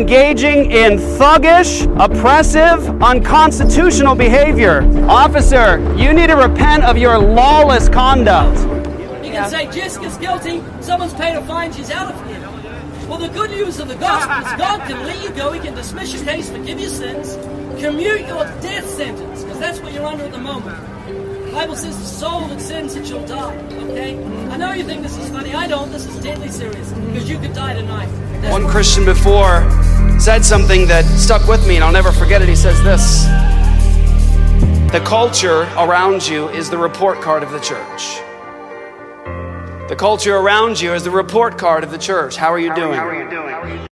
You are engaging in thuggish, oppressive, unconstitutional behavior. Officer, you need to repent of your lawless conduct. You can say Jessica's guilty, someone's paid a fine, she's out of here. Well, the good news of the gospel is God can let you go, He can dismiss your case, forgive your sins, commute your death sentence, because that's what you're under at the moment. The Bible says the soul that sins it shall die. Okay? I know you think this is funny. I don't. This is deadly serious because you could die tonight. That's One Christian before said something that stuck with me, and I'll never forget it. He says this The culture around you is the report card of the church. The culture around you is the report card of the church. How are you doing? How are you doing?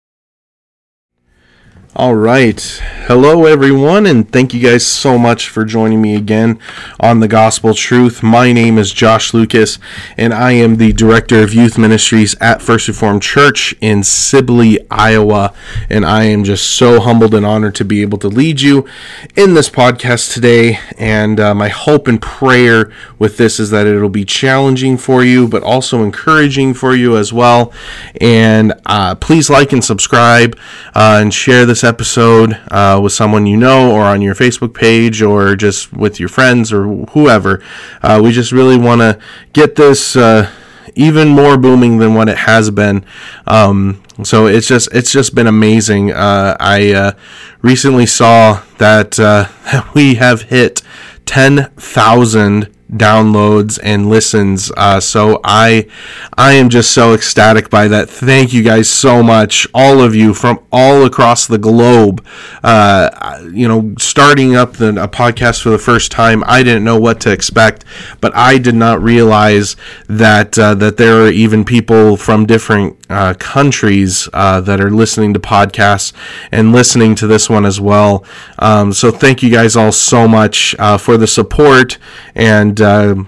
All right. Hello, everyone, and thank you guys so much for joining me again on The Gospel Truth. My name is Josh Lucas, and I am the Director of Youth Ministries at First Reformed Church in Sibley, Iowa. And I am just so humbled and honored to be able to lead you in this podcast today. And uh, my hope and prayer with this is that it'll be challenging for you, but also encouraging for you as well. And uh, please like and subscribe uh, and share this episode uh, with someone you know or on your Facebook page or just with your friends or whoever. Uh, we just really want to get this uh, even more booming than what it has been. Um, so it's just it's just been amazing. Uh, I uh, recently saw that uh, we have hit ten thousand downloads and listens. Uh, so I I am just so ecstatic by that. Thank you guys so much, all of you from all across the globe. Uh, you know, starting up the, a podcast for the first time, I didn't know what to expect, but I did not realize that uh, that there are even people from different uh, countries uh, that are listening to podcasts and listening to this one as well. Um, so thank you guys all so much uh, for the support and. Uh,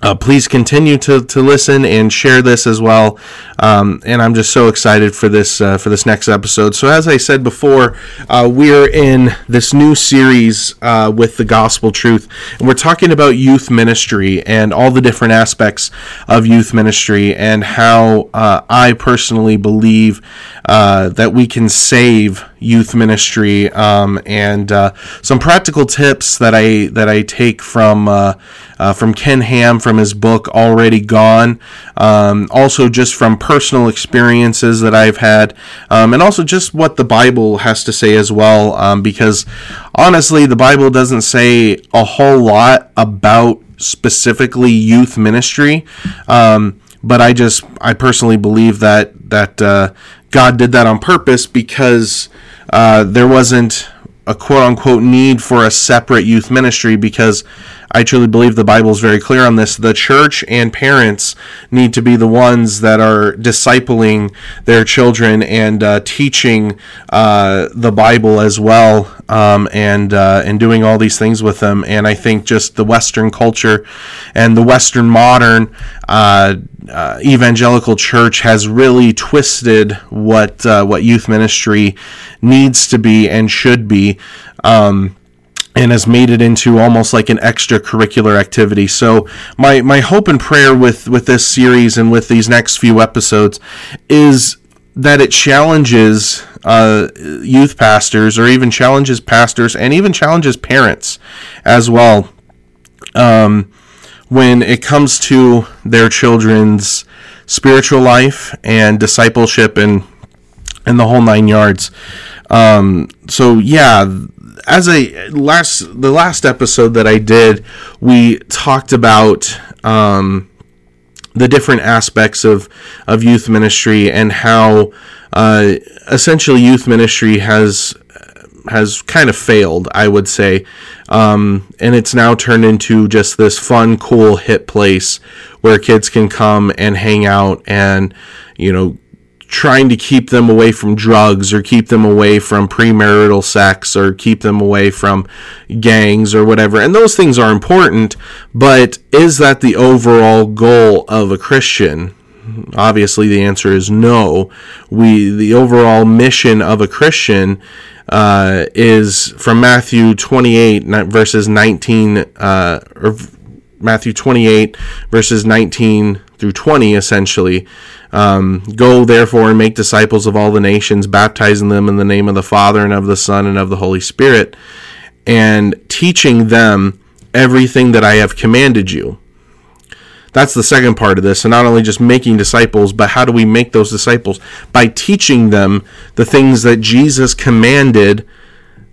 uh, please continue to, to listen and share this as well. Um, and I'm just so excited for this uh, for this next episode. So as I said before, uh, we're in this new series uh, with the gospel truth, and we're talking about youth ministry and all the different aspects of youth ministry and how uh, I personally believe uh, that we can save youth ministry um, and uh, some practical tips that I that I take from uh, uh, from Ken Ham from his book Already Gone. Um, also, just from personal experiences that I've had, um, and also just what the Bible has to say as well. Um, because honestly, the Bible doesn't say a whole lot about specifically youth ministry. Um, but I just I personally believe that that uh, God did that on purpose because uh, there wasn't a quote unquote need for a separate youth ministry because I truly believe the Bible is very clear on this. The church and parents need to be the ones that are discipling their children and uh, teaching uh, the Bible as well, um, and uh, and doing all these things with them. And I think just the Western culture and the Western modern uh, evangelical church has really twisted what uh, what youth ministry needs to be and should be. Um, and has made it into almost like an extracurricular activity. So my my hope and prayer with with this series and with these next few episodes is that it challenges uh, youth pastors or even challenges pastors and even challenges parents as well um, when it comes to their children's spiritual life and discipleship and and the whole nine yards. Um, so yeah, as a last the last episode that I did, we talked about um, the different aspects of of youth ministry and how uh, essentially youth ministry has has kind of failed, I would say, um, and it's now turned into just this fun, cool, hip place where kids can come and hang out and you know trying to keep them away from drugs or keep them away from premarital sex or keep them away from gangs or whatever. And those things are important, but is that the overall goal of a Christian? Obviously, the answer is no. We the overall mission of a Christian uh, is from Matthew 28 verses 19 uh, or Matthew 28 verses 19 through 20 essentially um, go therefore and make disciples of all the nations, baptizing them in the name of the Father and of the Son and of the Holy Spirit, and teaching them everything that I have commanded you. That's the second part of this. And not only just making disciples, but how do we make those disciples? By teaching them the things that Jesus commanded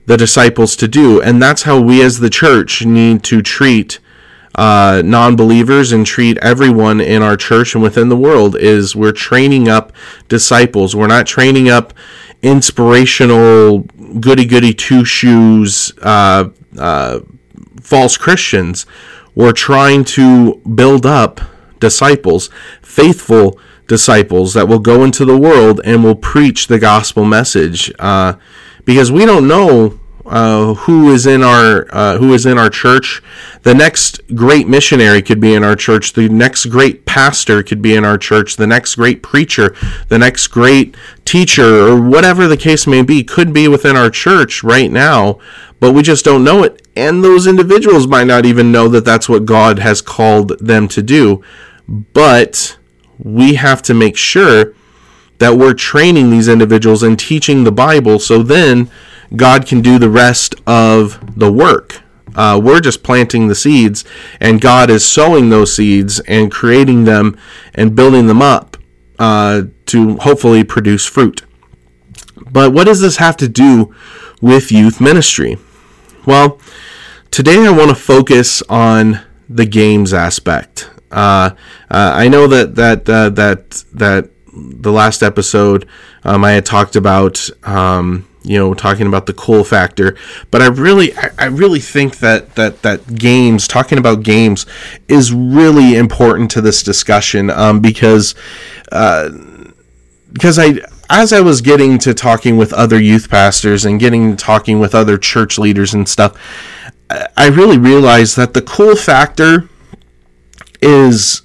the disciples to do. And that's how we as the church need to treat uh, non-believers and treat everyone in our church and within the world is we're training up disciples. We're not training up inspirational goody goody two shoes uh, uh, false Christians. We're trying to build up disciples, faithful disciples that will go into the world and will preach the gospel message. Uh, because we don't know uh, who is in our uh, who is in our church. The next great missionary could be in our church. The next great pastor could be in our church. The next great preacher, the next great teacher, or whatever the case may be, could be within our church right now. But we just don't know it, and those individuals might not even know that that's what God has called them to do. But we have to make sure that we're training these individuals and teaching the Bible so then God can do the rest of the work. Uh, we're just planting the seeds, and God is sowing those seeds and creating them and building them up uh, to hopefully produce fruit. But what does this have to do with youth ministry? Well, today I want to focus on the games aspect. Uh, uh I know that that uh, that that the last episode um, I had talked about. Um, you know talking about the cool factor but i really I, I, really think that that that games talking about games is really important to this discussion um, because uh, because i as i was getting to talking with other youth pastors and getting to talking with other church leaders and stuff i really realized that the cool factor is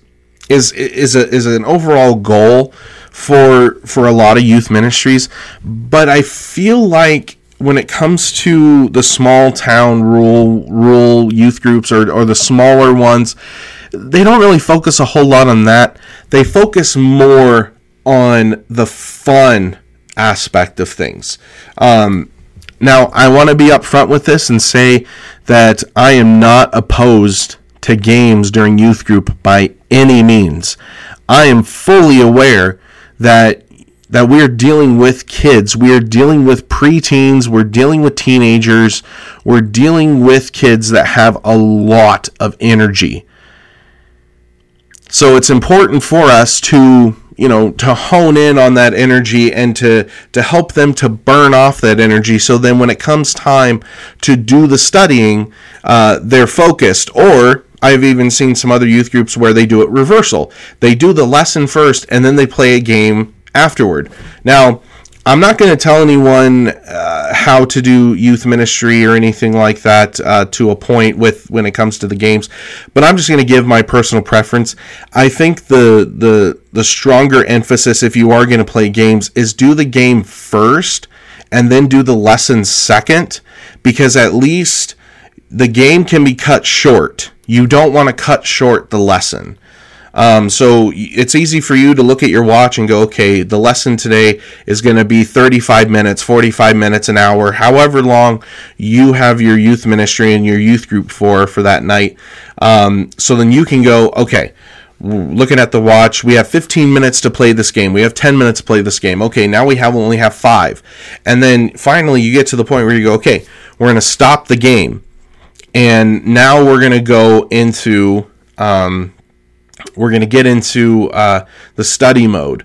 is is a, is an overall goal for for a lot of youth ministries, but I feel like when it comes to the small town rural rural youth groups or, or the smaller ones, they don't really focus a whole lot on that. They focus more on the fun aspect of things. Um, now, I want to be upfront with this and say that I am not opposed to games during youth group by any means. I am fully aware that that we're dealing with kids, we're dealing with preteens, we're dealing with teenagers, we're dealing with kids that have a lot of energy. So it's important for us to, you know, to hone in on that energy and to to help them to burn off that energy. So then, when it comes time to do the studying, uh, they're focused. Or I've even seen some other youth groups where they do it reversal. They do the lesson first and then they play a game afterward. Now, I'm not going to tell anyone uh, how to do youth ministry or anything like that uh, to a point with when it comes to the games, but I'm just going to give my personal preference. I think the the the stronger emphasis if you are going to play games is do the game first and then do the lesson second because at least the game can be cut short you don't want to cut short the lesson. Um, so it's easy for you to look at your watch and go, okay, the lesson today is going to be 35 minutes, 45 minutes, an hour, however long you have your youth ministry and your youth group for for that night. Um, so then you can go, okay, looking at the watch, we have 15 minutes to play this game. We have 10 minutes to play this game. Okay, now we have only have five, and then finally you get to the point where you go, okay, we're going to stop the game and now we're going to go into um, we're going to get into uh, the study mode.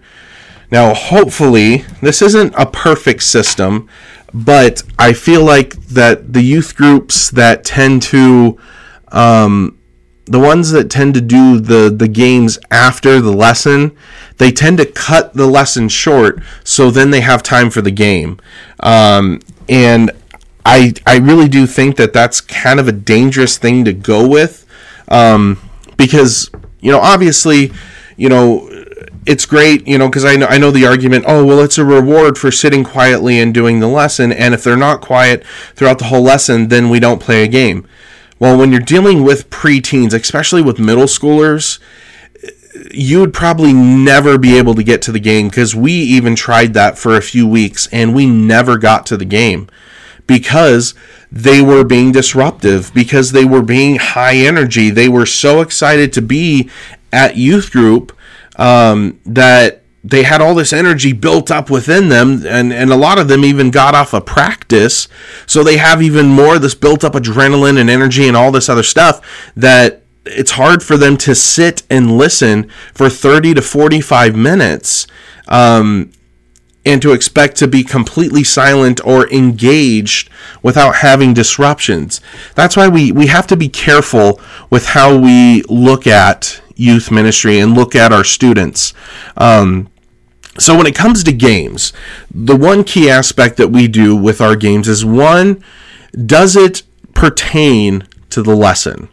Now hopefully this isn't a perfect system but i feel like that the youth groups that tend to um, the ones that tend to do the the games after the lesson they tend to cut the lesson short so then they have time for the game. Um, and I I really do think that that's kind of a dangerous thing to go with, um, because you know obviously, you know it's great, you know, because I know I know the argument. Oh well, it's a reward for sitting quietly and doing the lesson, and if they're not quiet throughout the whole lesson, then we don't play a game. Well, when you're dealing with preteens, especially with middle schoolers, you would probably never be able to get to the game because we even tried that for a few weeks and we never got to the game because they were being disruptive, because they were being high energy. They were so excited to be at youth group um, that they had all this energy built up within them and, and a lot of them even got off of practice so they have even more this built up adrenaline and energy and all this other stuff that it's hard for them to sit and listen for 30 to 45 minutes um, and to expect to be completely silent or engaged without having disruptions. That's why we, we have to be careful with how we look at youth ministry and look at our students. Um, so when it comes to games, the one key aspect that we do with our games is one, does it pertain to the lesson?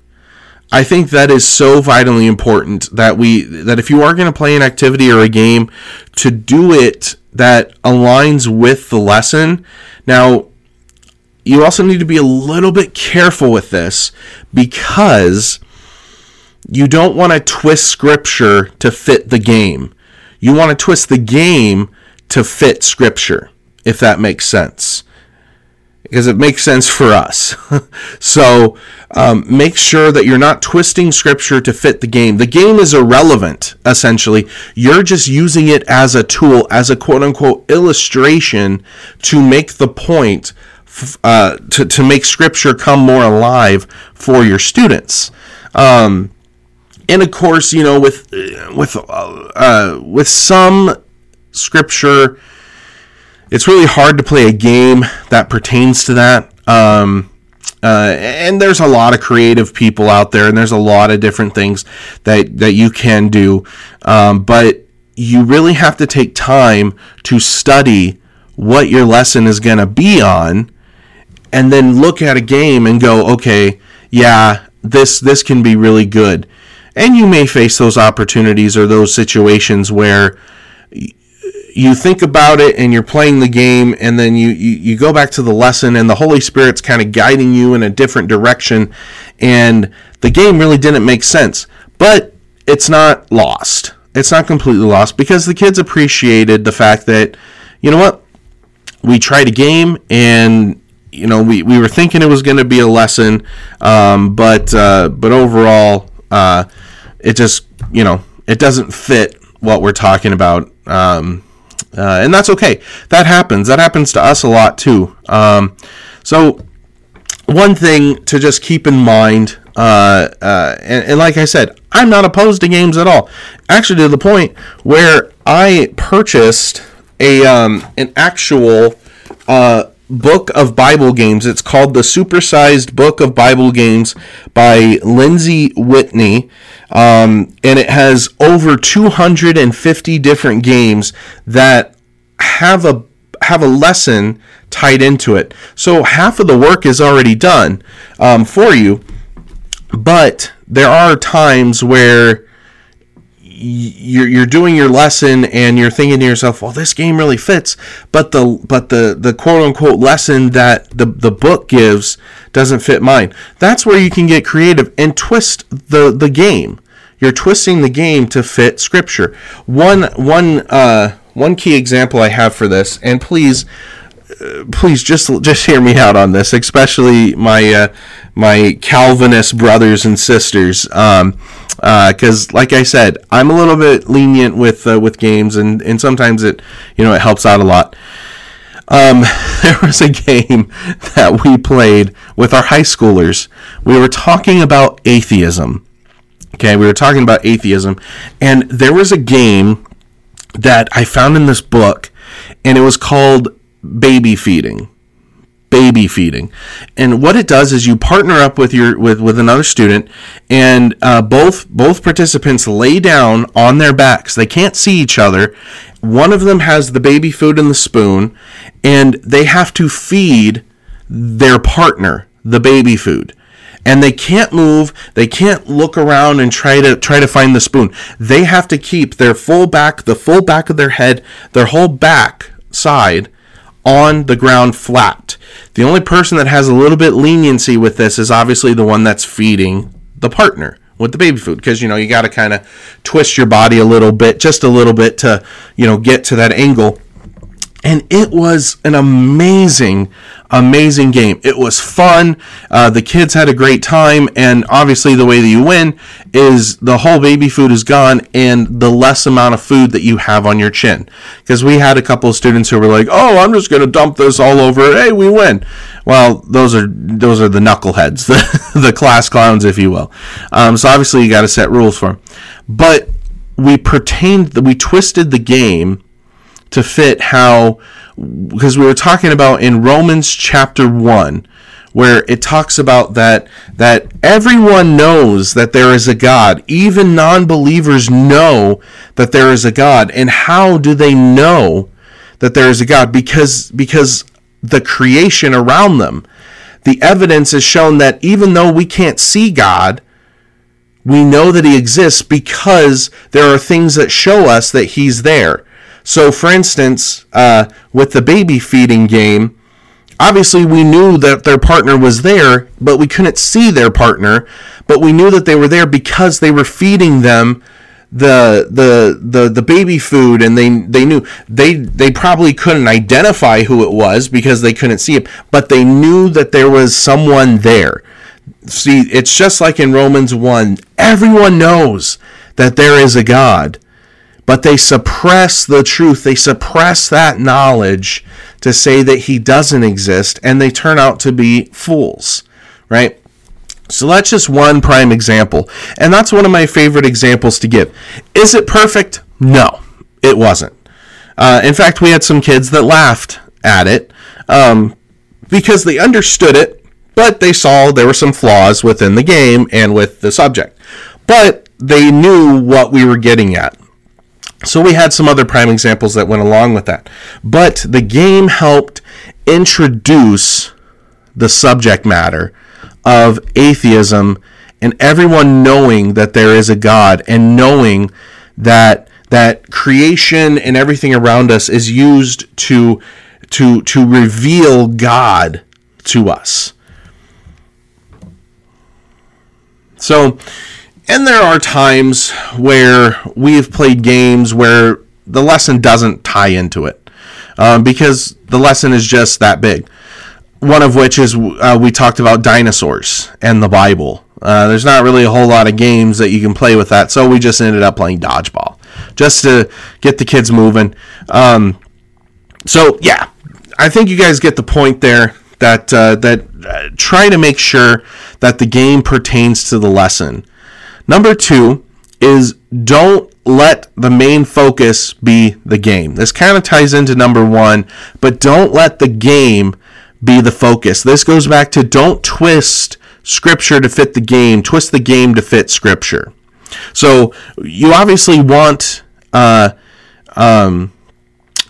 I think that is so vitally important that we that if you are going to play an activity or a game to do it that aligns with the lesson. Now, you also need to be a little bit careful with this because you don't want to twist scripture to fit the game. You want to twist the game to fit scripture, if that makes sense. Because it makes sense for us. so um, make sure that you're not twisting scripture to fit the game. The game is irrelevant, essentially. You're just using it as a tool, as a quote unquote illustration to make the point, uh, to, to make scripture come more alive for your students. Um, and of course, you know, with with uh, with some scripture, it's really hard to play a game that pertains to that. Um, uh, and there's a lot of creative people out there, and there's a lot of different things that that you can do. Um, but you really have to take time to study what your lesson is going to be on, and then look at a game and go, okay, yeah, this this can be really good and you may face those opportunities or those situations where you think about it and you're playing the game and then you, you, you go back to the lesson and the Holy Spirit's kind of guiding you in a different direction and the game really didn't make sense. But it's not lost. It's not completely lost because the kids appreciated the fact that, you know what, we tried a game and you know we, we were thinking it was going to be a lesson, um, but uh, but overall uh, it just you know it doesn't fit what we're talking about um, uh, and that's okay. That happens. That happens to us a lot too. Um, so one thing to just keep in mind uh, uh, and, and, like i said i'm not opposed to games at all. Actually to the point where i purchased a um, an actual uh, book of Bible games. It's called the Supersized Book of Bible Games by Lindsay Whitney. Um, and it has over 250 different games that have a have a lesson tied into it. So half of the work is already done um, for you, but there are times where you're you're doing your lesson and you're thinking to yourself, well, this game really fits, but the but the the quote unquote lesson that the the book gives doesn't fit mine. That's where you can get creative and twist the the game. You're twisting the game to fit scripture. One one uh, one key example I have for this, and please please just just hear me out on this, especially my uh, my Calvinist brothers and sisters. Um, because uh, like I said, I'm a little bit lenient with uh, with games, and and sometimes it you know it helps out a lot. Um, there was a game that we played with our high schoolers. We were talking about atheism. Okay, we were talking about atheism, and there was a game that I found in this book, and it was called Baby Feeding baby feeding. And what it does is you partner up with your with with another student, and uh, both both participants lay down on their backs. They can't see each other. One of them has the baby food and the spoon, and they have to feed their partner the baby food and they can't move they can't look around and try to try to find the spoon they have to keep their full back the full back of their head their whole back side on the ground flat. The only person that has a little bit leniency with this is obviously the one that's feeding the partner, with the baby food because you know you got to kind of twist your body a little bit, just a little bit to you know get to that angle. And it was an amazing, amazing game. It was fun. Uh, the kids had a great time, and obviously, the way that you win is the whole baby food is gone, and the less amount of food that you have on your chin. Because we had a couple of students who were like, "Oh, I'm just going to dump this all over. Hey, we win." Well, those are those are the knuckleheads, the the class clowns, if you will. Um, so obviously, you got to set rules for them. But we pertained, we twisted the game to fit how because we were talking about in Romans chapter 1 where it talks about that that everyone knows that there is a God. Even non-believers know that there is a God. And how do they know that there is a God? Because because the creation around them the evidence has shown that even though we can't see God we know that he exists because there are things that show us that he's there so, for instance, uh, with the baby feeding game, obviously we knew that their partner was there, but we couldn't see their partner. But we knew that they were there because they were feeding them the the the the baby food and they they knew they they probably couldn't identify who it was because they couldn't see it but they knew that there was someone there see it's just like in Romans 1 everyone knows that there is a god but they suppress the truth. They suppress that knowledge to say that he doesn't exist, and they turn out to be fools, right? So that's just one prime example. And that's one of my favorite examples to give. Is it perfect? No, it wasn't. Uh, in fact, we had some kids that laughed at it um, because they understood it, but they saw there were some flaws within the game and with the subject. But they knew what we were getting at. So we had some other prime examples that went along with that. But the game helped introduce the subject matter of atheism and everyone knowing that there is a God and knowing that that creation and everything around us is used to to to reveal God to us. So and there are times where we've played games where the lesson doesn't tie into it um, because the lesson is just that big. One of which is uh, we talked about dinosaurs and the Bible. Uh, there's not really a whole lot of games that you can play with that, so we just ended up playing dodgeball just to get the kids moving. Um, so yeah, I think you guys get the point there. That uh, that uh, try to make sure that the game pertains to the lesson Number two is don't let the main focus be the game. This kind of ties into number one, but don't let the game be the focus. This goes back to don't twist scripture to fit the game, twist the game to fit scripture. So you obviously want uh, um,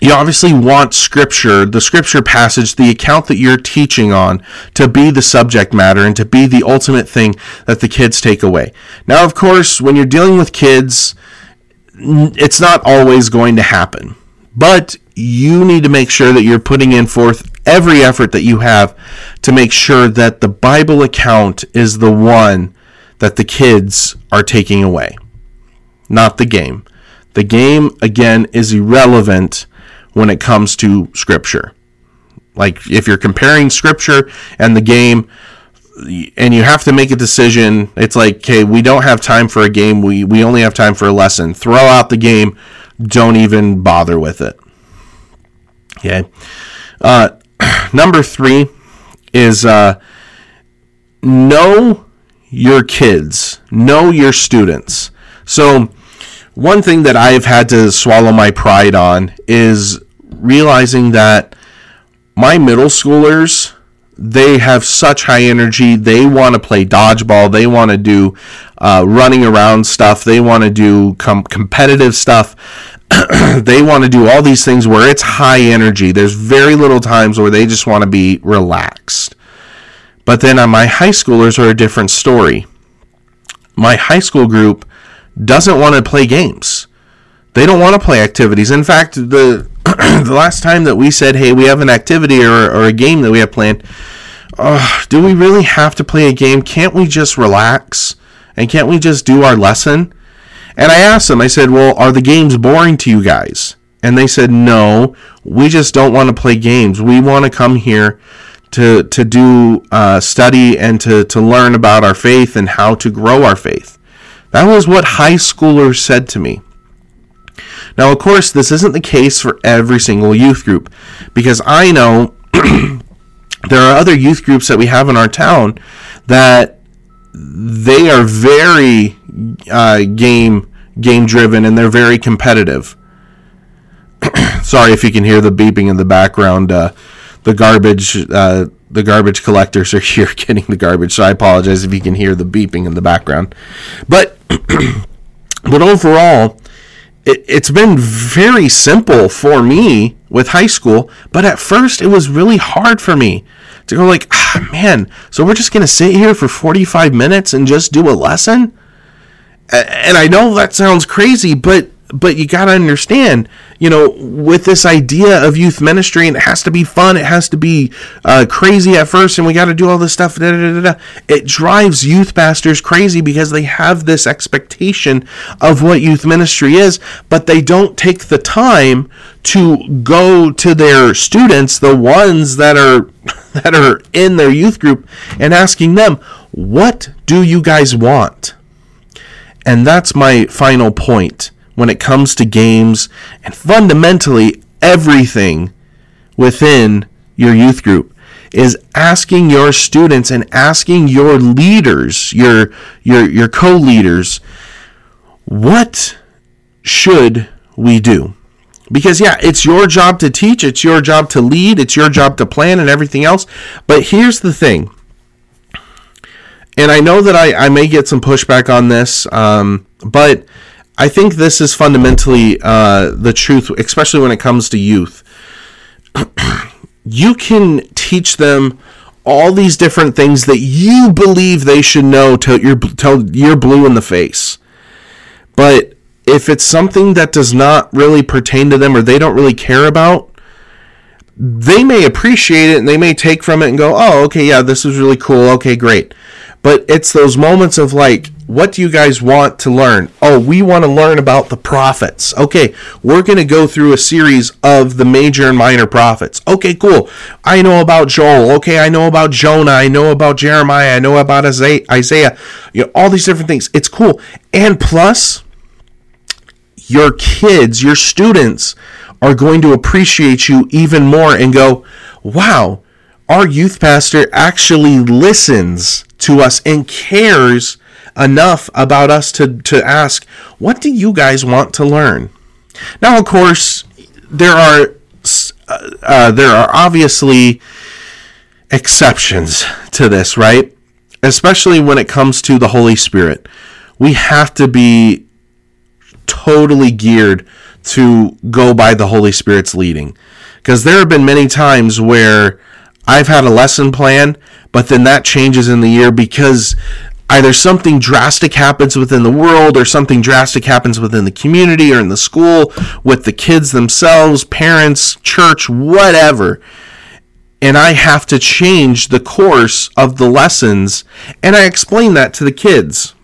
you obviously want scripture, the scripture passage, the account that you're teaching on, to be the subject matter and to be the ultimate thing that the kids take away. Now, of course, when you're dealing with kids, it's not always going to happen. But you need to make sure that you're putting in forth every effort that you have to make sure that the Bible account is the one that the kids are taking away, not the game. The game, again, is irrelevant when it comes to scripture. Like if you're comparing scripture and the game and you have to make a decision, it's like, okay, we don't have time for a game. We we only have time for a lesson. Throw out the game. Don't even bother with it. Okay. Uh, number three is uh, know your kids, know your students. So one thing that I've had to swallow my pride on is realizing that my middle schoolers they have such high energy. They want to play dodgeball. They want to do uh, running around stuff. They want to do com- competitive stuff. They want to do all these things where it's high energy. There's very little times where they just want to be relaxed. But then on uh, my high schoolers are a different story. My high school group doesn't want to play games. They don't want to play activities. In fact, the the last time that we said, "Hey, we have an activity or, or a game that we have planned," uh, do we really have to play a game? Can't we just relax And can't we just do our lesson? And I asked them, I said, Well, are the games boring to you guys? And they said, No, we just don't want to play games. We want to come here to, to do uh, study and to, to learn about our faith and how to grow our faith. That was what high schoolers said to me. Now, of course, this isn't the case for every single youth group because I know there are other youth groups that we have in our town that they are very uh, game game driven and they're very competitive. Sorry if you can hear the beeping in the background. Uh, the garbage uh, the garbage collectors are here getting the garbage, so I apologize if you can hear the beeping in the background. But but overall, it, it's been very simple for me with high school. But at first, it was really hard for me to go like, ah, man. So we're just gonna sit here for forty five minutes and just do a lesson. And I know that sounds crazy, but but you got to understand, you know, with this idea of youth ministry, and it has to be fun, it has to be uh, crazy at first, and we got to do all this stuff. Da, da, da, it drives youth pastors crazy because they have this expectation of what youth ministry is, but they don't take the time to go to their students, the ones that are that are in their youth group, and asking them, "What do you guys want?" And that's my final point when it comes to games and fundamentally everything within your youth group is asking your students and asking your leaders, your your your co-leaders, what should we do? Because yeah, it's your job to teach, it's your job to lead, it's your job to plan and everything else. But here's the thing. And I know that I, I may get some pushback on this, um, but I think this is fundamentally uh, the truth, especially when it comes to youth. you can teach them all these different things that you believe they should know till you're till you're blue in the face. But if it's something that does not really pertain to them or they don't really care about, they may appreciate it and they may take from it and go, "Oh, okay, yeah, this is really cool. Okay, great." But it's those moments of like, what do you guys want to learn? Oh, we want to learn about the prophets. Okay, we're going to go through a series of the major and minor prophets. Okay, cool. I know about Joel. Okay, I know about Jonah. I know about Jeremiah. I know about Isaiah. You know, all these different things. It's cool. And plus, your kids, your students are going to appreciate you even more and go, wow, our youth pastor actually listens to us and cares enough about us to, to ask, what do you guys want to learn? Now, of course, there are uh, uh, there are obviously exceptions to this, right? Especially when it comes to the Holy Spirit. We have to be totally geared to go by the Holy Spirit's leading. Because there have been many times where I've had a lesson plan, but then that changes in the year because either something drastic happens within the world or something drastic happens within the community or in the school with the kids themselves, parents, church, whatever. And I have to change the course of the lessons. And I explain that to the kids.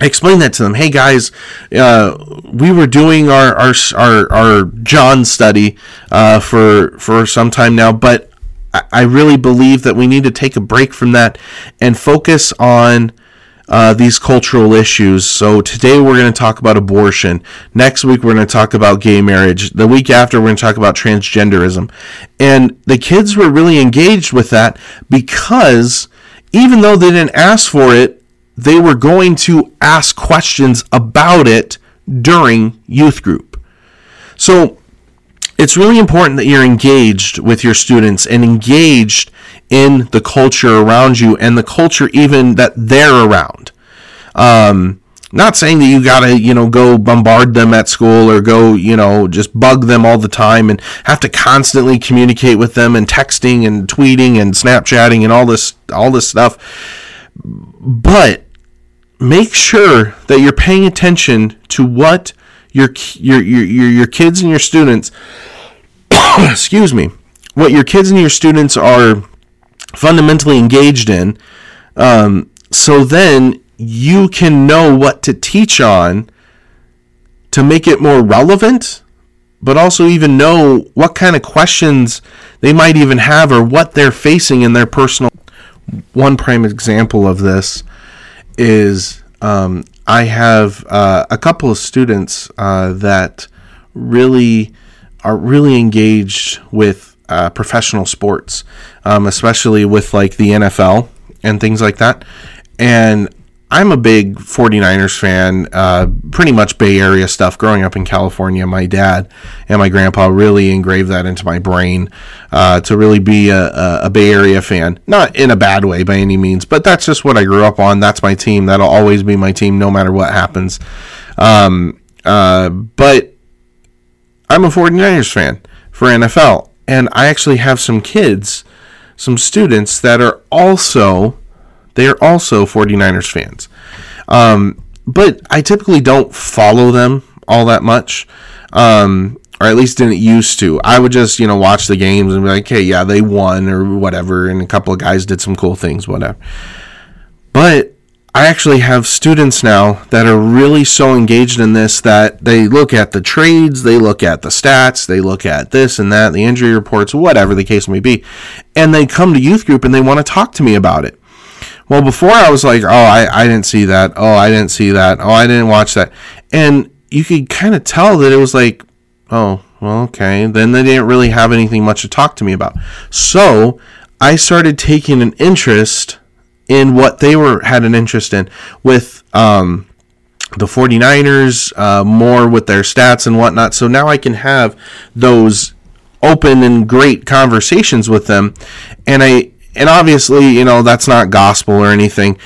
I explained that to them. Hey guys, uh, we were doing our our our, our John study uh, for for some time now, but I really believe that we need to take a break from that and focus on uh, these cultural issues. So today we're going to talk about abortion. Next week we're going to talk about gay marriage. The week after we're going to talk about transgenderism. And the kids were really engaged with that because even though they didn't ask for it, they were going to ask questions about it during youth group. So it's really important that you're engaged with your students and engaged in the culture around you and the culture even that they're around. Um, not saying that you gotta, you know, go bombard them at school or go, you know, just bug them all the time and have to constantly communicate with them and texting and tweeting and Snapchatting and all this, all this stuff. But make sure that you're paying attention to what your your your your kids and your students excuse me what your kids and your students are fundamentally engaged in um, so then you can know what to teach on to make it more relevant, but also even know what kind of questions they might even have or what they're facing in their personal. One prime example of this is um, I have uh, a couple of students uh, that really are really engaged with uh, professional sports, um, especially with like the NFL and things like that. And I'm a big 49ers fan, uh, pretty much Bay Area stuff. Growing up in California, my dad and my grandpa really engraved that into my brain uh, to really be a, a, Bay Area fan. Not in a bad way by any means, but that's just what I grew up on. That's my team. That'll always be my team no matter what happens. Um, uh, but I'm a 49ers fan for NFL, and I actually have some kids, some students that are also they are also 49ers fans. Um, but I typically don't follow them all that much. Um, or at least didn't used to. I would just, you know, watch the games and be like, hey, yeah, they won or whatever, and a couple of guys did some cool things, whatever. But I actually have students now that are really so engaged in this that they look at the trades, they look at the stats, they look at this and that, the injury reports, whatever the case may be, and they come to youth group and they want to talk to me about it. Well, before I was like, oh, I, I didn't see that. Oh, I didn't see that. Oh, I didn't watch that. And you could kind of tell that it was like, oh, well, okay. Then they didn't really have anything much to talk to me about. So I started taking an interest in what they were had an interest in with um, the 49ers, uh, more with their stats and whatnot. So now I can have those open and great conversations with them. And I and obviously, you know, that's not gospel or anything,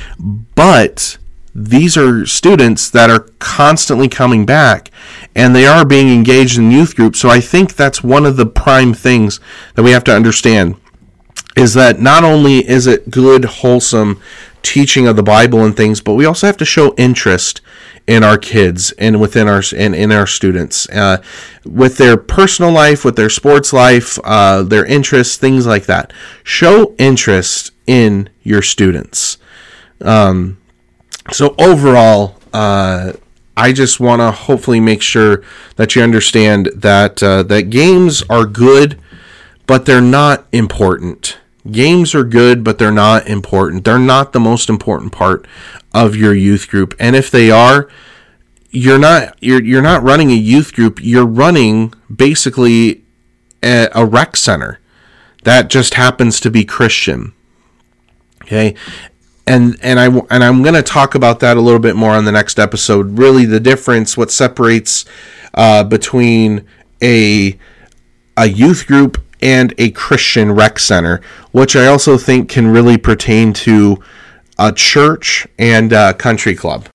but these are students that are constantly coming back and they are being engaged in youth groups. So I think that's one of the prime things that we have to understand is that not only is it good, wholesome teaching of the Bible and things, but we also have to show interest in our kids and within our and in our students uh, with their personal life with their sports life uh, their interests things like that. Show interest in your students. Um, so overall uh, I just want to hopefully make sure that you understand that uh, that games are good but they're not important Games are good, but they're not important. They're not the most important part of your youth group. And if they are, you're not you're you're not running a youth group. You're running basically a, a rec center that just happens to be Christian. Okay, and and I and I'm going to talk about that a little bit more on the next episode. Really, the difference, what separates uh, between a a youth group and a Christian rec center, which I also think can really pertain to a church and a country club.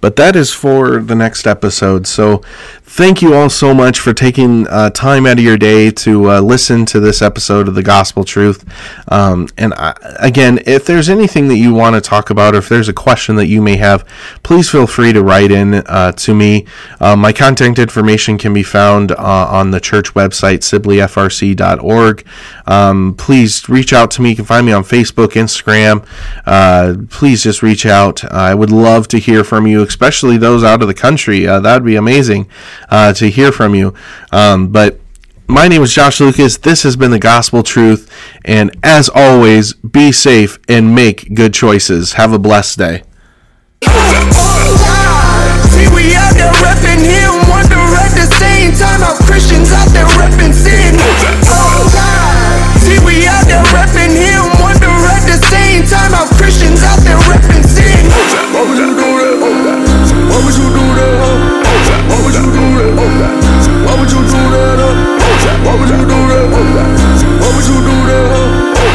But that is for the next episode. So thank you all so much for taking uh, time out of your day to uh, listen to this episode of the Gospel Truth. Um, and I, again, if there's anything that you want to talk about, or if there's a question that you may have, please feel free to write in uh, to me. Uh, my contact information can be found uh, on the church website, sibleyfrc.org. Um, please reach out to me. You can find me on Facebook, Instagram. Uh, please just reach out. I would love to hear from you, especially those out of the country. Uh, that would be amazing uh, to hear from you. Um, but my name is Josh Lucas. This has been the Gospel Truth. And as always, be safe and make good choices. Have a blessed day. See, we out there repping the same time Christians out there repping sin. See, we out there repping the same time Christians out there repping sin. Why would you do that? Why would you do that? Why would you do that? Why would you do that? Why would you do that?